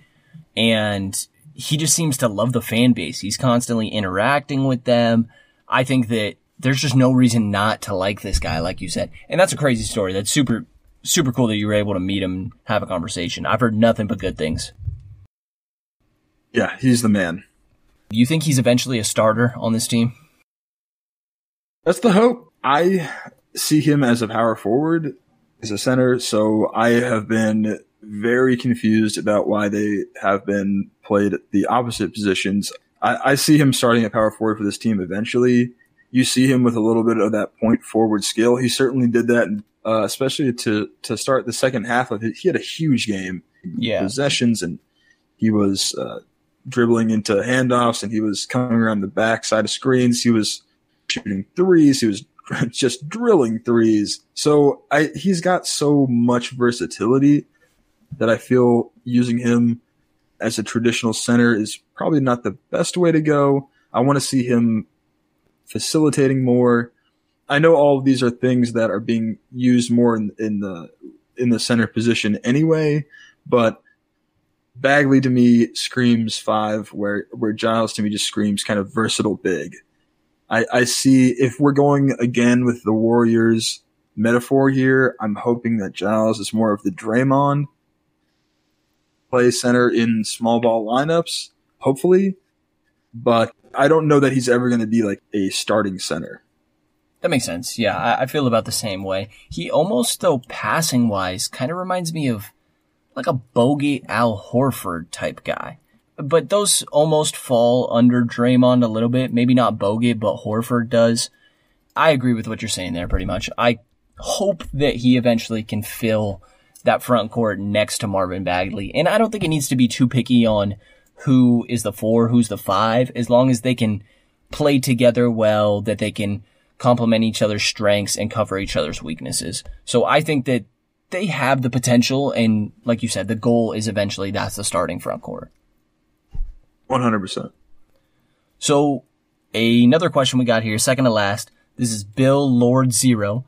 and he just seems to love the fan base. He's constantly interacting with them. I think that there's just no reason not to like this guy, like you said. And that's a crazy story. That's super, super cool that you were able to meet him and have a conversation. I've heard nothing but good things. Yeah, he's the man. Do you think he's eventually a starter on this team? That's the hope. I see him as a power forward, as a center, so I have been very confused about why they have been played the opposite positions. I, I see him starting at power forward for this team eventually. You see him with a little bit of that point forward skill. He certainly did that, uh, especially to to start the second half of it. He had a huge game, Yeah. possessions, and he was uh, dribbling into handoffs, and he was coming around the backside of screens. He was shooting threes. He was just drilling threes. So I he's got so much versatility that I feel using him as a traditional center is probably not the best way to go. I want to see him facilitating more. I know all of these are things that are being used more in, in the in the center position anyway, but Bagley to me screams five, where where Giles to me just screams kind of versatile big. I, I see if we're going again with the Warriors metaphor here, I'm hoping that Giles is more of the Draymond play center in small ball lineups, hopefully. But I don't know that he's ever going to be like a starting center. That makes sense. Yeah, I, I feel about the same way. He almost, though, passing wise, kind of reminds me of like a Bogut Al Horford type guy. But those almost fall under Draymond a little bit. Maybe not Bogut, but Horford does. I agree with what you're saying there pretty much. I hope that he eventually can fill that front court next to Marvin Bagley. And I don't think it needs to be too picky on who is the four, who's the five, as long as they can play together well, that they can complement each other's strengths and cover each other's weaknesses. So I think that they have the potential and like you said, the goal is eventually that's the starting front court. 100%. So another question we got here, second to last. This is Bill Lord Zero.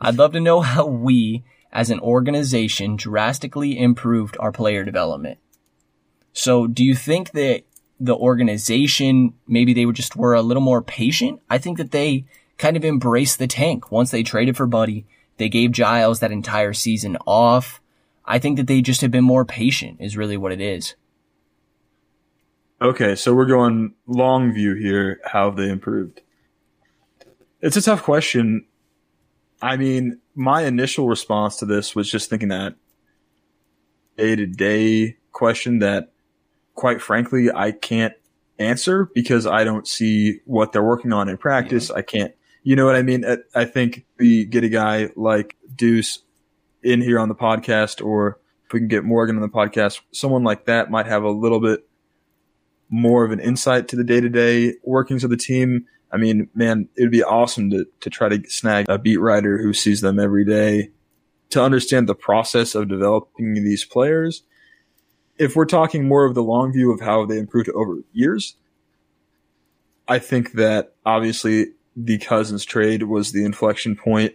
I'd love to know how we, as an organization, drastically improved our player development. So do you think that the organization, maybe they were just were a little more patient? I think that they kind of embraced the tank once they traded for Buddy. They gave Giles that entire season off. I think that they just have been more patient is really what it is. Okay, so we're going long view here. How have they improved? It's a tough question. I mean, my initial response to this was just thinking that day to day question that, quite frankly, I can't answer because I don't see what they're working on in practice. I can't, you know what I mean? I- I think we get a guy like Deuce in here on the podcast, or if we can get Morgan on the podcast, someone like that might have a little bit more of an insight to the day to day workings of the team. I mean, man, it would be awesome to, to try to snag a beat writer who sees them every day to understand the process of developing these players. If we're talking more of the long view of how they improved over years, I think that obviously the Cousins trade was the inflection point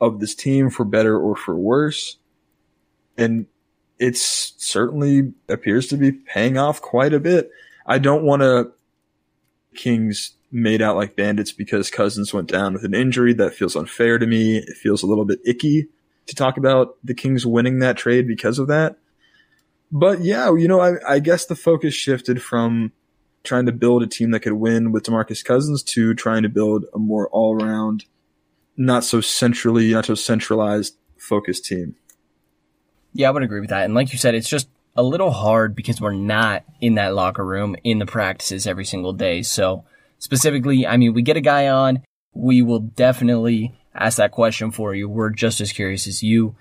of this team for better or for worse. And it's certainly appears to be paying off quite a bit. I don't want to Kings made out like bandits because Cousins went down with an injury. That feels unfair to me. It feels a little bit icky to talk about the Kings winning that trade because of that. But yeah, you know, I, I guess the focus shifted from trying to build a team that could win with DeMarcus Cousins to trying to build a more all around, not so centrally, not so centralized focused team. Yeah, I would agree with that. And like you said, it's just a little hard because we're not in that locker room in the practices every single day. So specifically, I mean, we get a guy on, we will definitely ask that question for you. We're just as curious as you.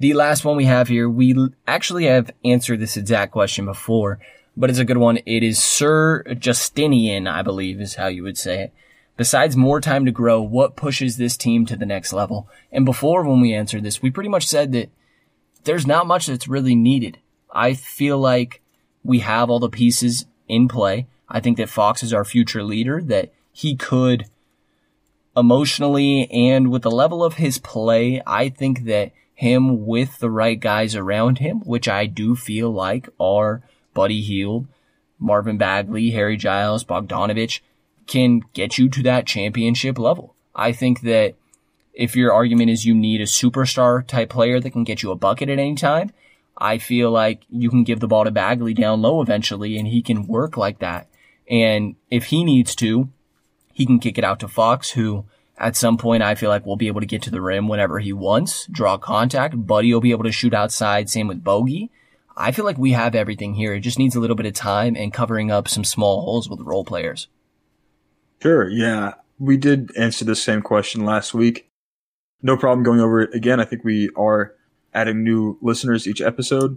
The last one we have here, we actually have answered this exact question before, but it's a good one. It is Sir Justinian, I believe is how you would say it. Besides more time to grow, what pushes this team to the next level? And before, when we answered this, we pretty much said that there's not much that's really needed. I feel like we have all the pieces in play. I think that Fox is our future leader, that he could emotionally and with the level of his play, I think that him with the right guys around him, which I do feel like are Buddy Hield, Marvin Bagley, Harry Giles, Bogdanovich, can get you to that championship level. I think that if your argument is you need a superstar type player that can get you a bucket at any time, I feel like you can give the ball to Bagley down low eventually and he can work like that. And if he needs to, he can kick it out to Fox, who at some point, I feel like we'll be able to get to the rim whenever he wants, draw contact. Buddy will be able to shoot outside. Same with Bogey. I feel like we have everything here. It just needs a little bit of time and covering up some small holes with role players. Sure. Yeah. We did answer the same question last week. No problem going over it again. I think we are adding new listeners each episode.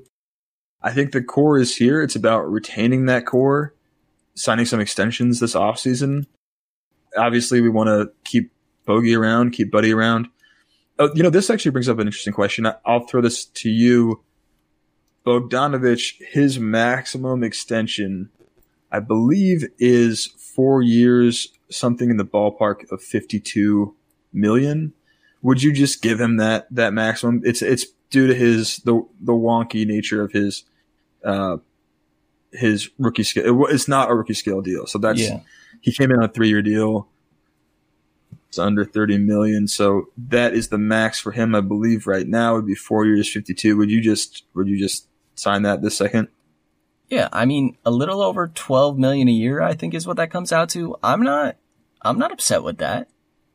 I think the core is here. It's about retaining that core, signing some extensions this offseason. Obviously, we want to keep Bogey around, keep Buddy around. Oh, you know, this actually brings up an interesting question. I'll throw this to you. Bogdanovich, his maximum extension, I believe, is four years, something in the ballpark of 52 million. Would you just give him that, that maximum? It's, it's due to his, the, the wonky nature of his, uh, his rookie scale. It's not a rookie scale deal. So that's, yeah. he came in on a three year deal. It's under 30 million. So that is the max for him, I believe, right now would be four years, 52. Would you just, would you just sign that this second? Yeah. I mean, a little over 12 million a year, I think is what that comes out to. I'm not, I'm not upset with that.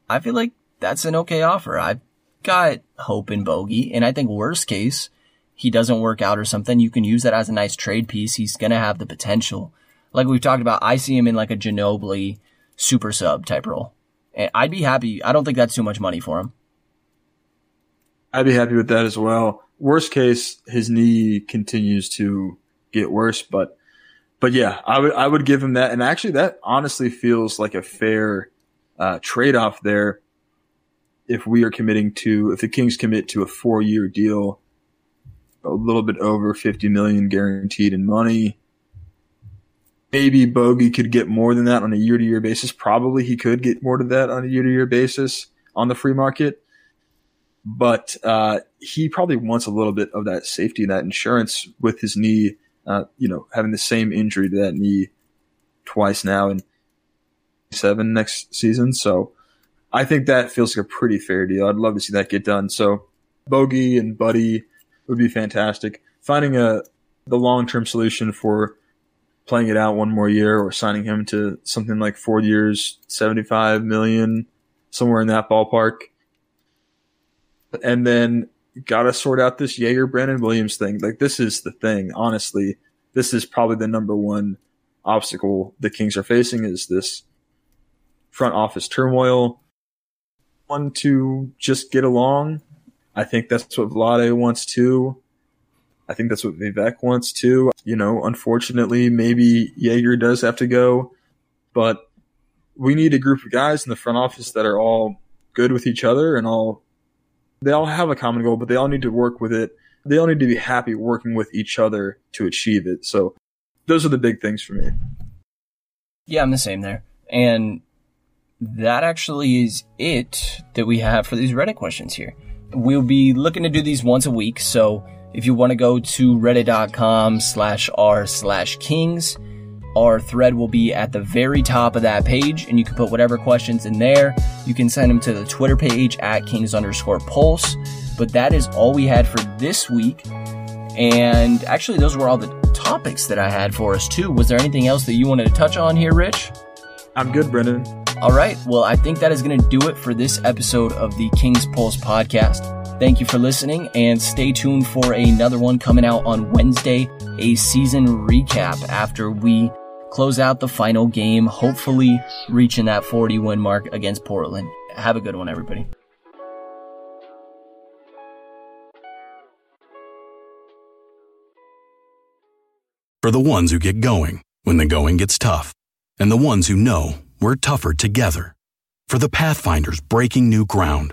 I feel like that's an okay offer. I've got hope in Bogey. And I think worst case, he doesn't work out or something. You can use that as a nice trade piece. He's going to have the potential. Like we've talked about, I see him in like a Ginobili super sub type role. I'd be happy. I don't think that's too much money for him. I'd be happy with that as well. Worst case, his knee continues to get worse, but but yeah, I would I would give him that. And actually, that honestly feels like a fair uh, trade off there. If we are committing to, if the Kings commit to a four year deal, a little bit over fifty million guaranteed in money, maybe Bogey could get more than that on a year to year basis. Probably he could get more than that on a year to year basis on the free market. But uh, he probably wants a little bit of that safety and that insurance with his knee, uh, you know, having the same injury to that knee twice now in seven next season. So I think that feels like a pretty fair deal. I'd love to see that get done. So Bogey and Buddy would be fantastic. Finding a the long term solution for playing it out one more year or signing him to something like four years, 75 million, somewhere in that ballpark. And then got to sort out this Joerger Brandon Williams thing. Like this is the thing, honestly. This is probably the number one obstacle the Kings are facing is this front office turmoil. One to just get along. I think that's what Vlade wants too. I think that's what Vivek wants too. You know, unfortunately, maybe Joerger does have to go, but we need a group of guys in the front office that are all good with each other and all, they all have a common goal, but they all need to work with it they all need to be happy working with each other to achieve it. So those are the big things for me. Yeah, I'm the same there. And that actually is it that we have for these Reddit questions here. We'll be looking to do these once a week, so if you want to go to reddit.com slash r slash kings, our thread will be at the very top of that page, and you can put whatever questions in there. You can send them to the Twitter page at kings underscore pulse. But that is all we had for this week. And actually, those were all the topics that I had for us, too. Was there anything else that you wanted to touch on here, Rich? I'm good, Brendan. All right. Well, I think that is going to do it for this episode of the King's Pulse podcast. Thank you for listening and stay tuned for another one coming out on Wednesday, a season recap after we close out the final game, hopefully reaching that 40 win mark against Portland. Have a good one, everybody. For the ones who get going when the going gets tough, and the ones who know we're tougher together. For the Pathfinders breaking new ground,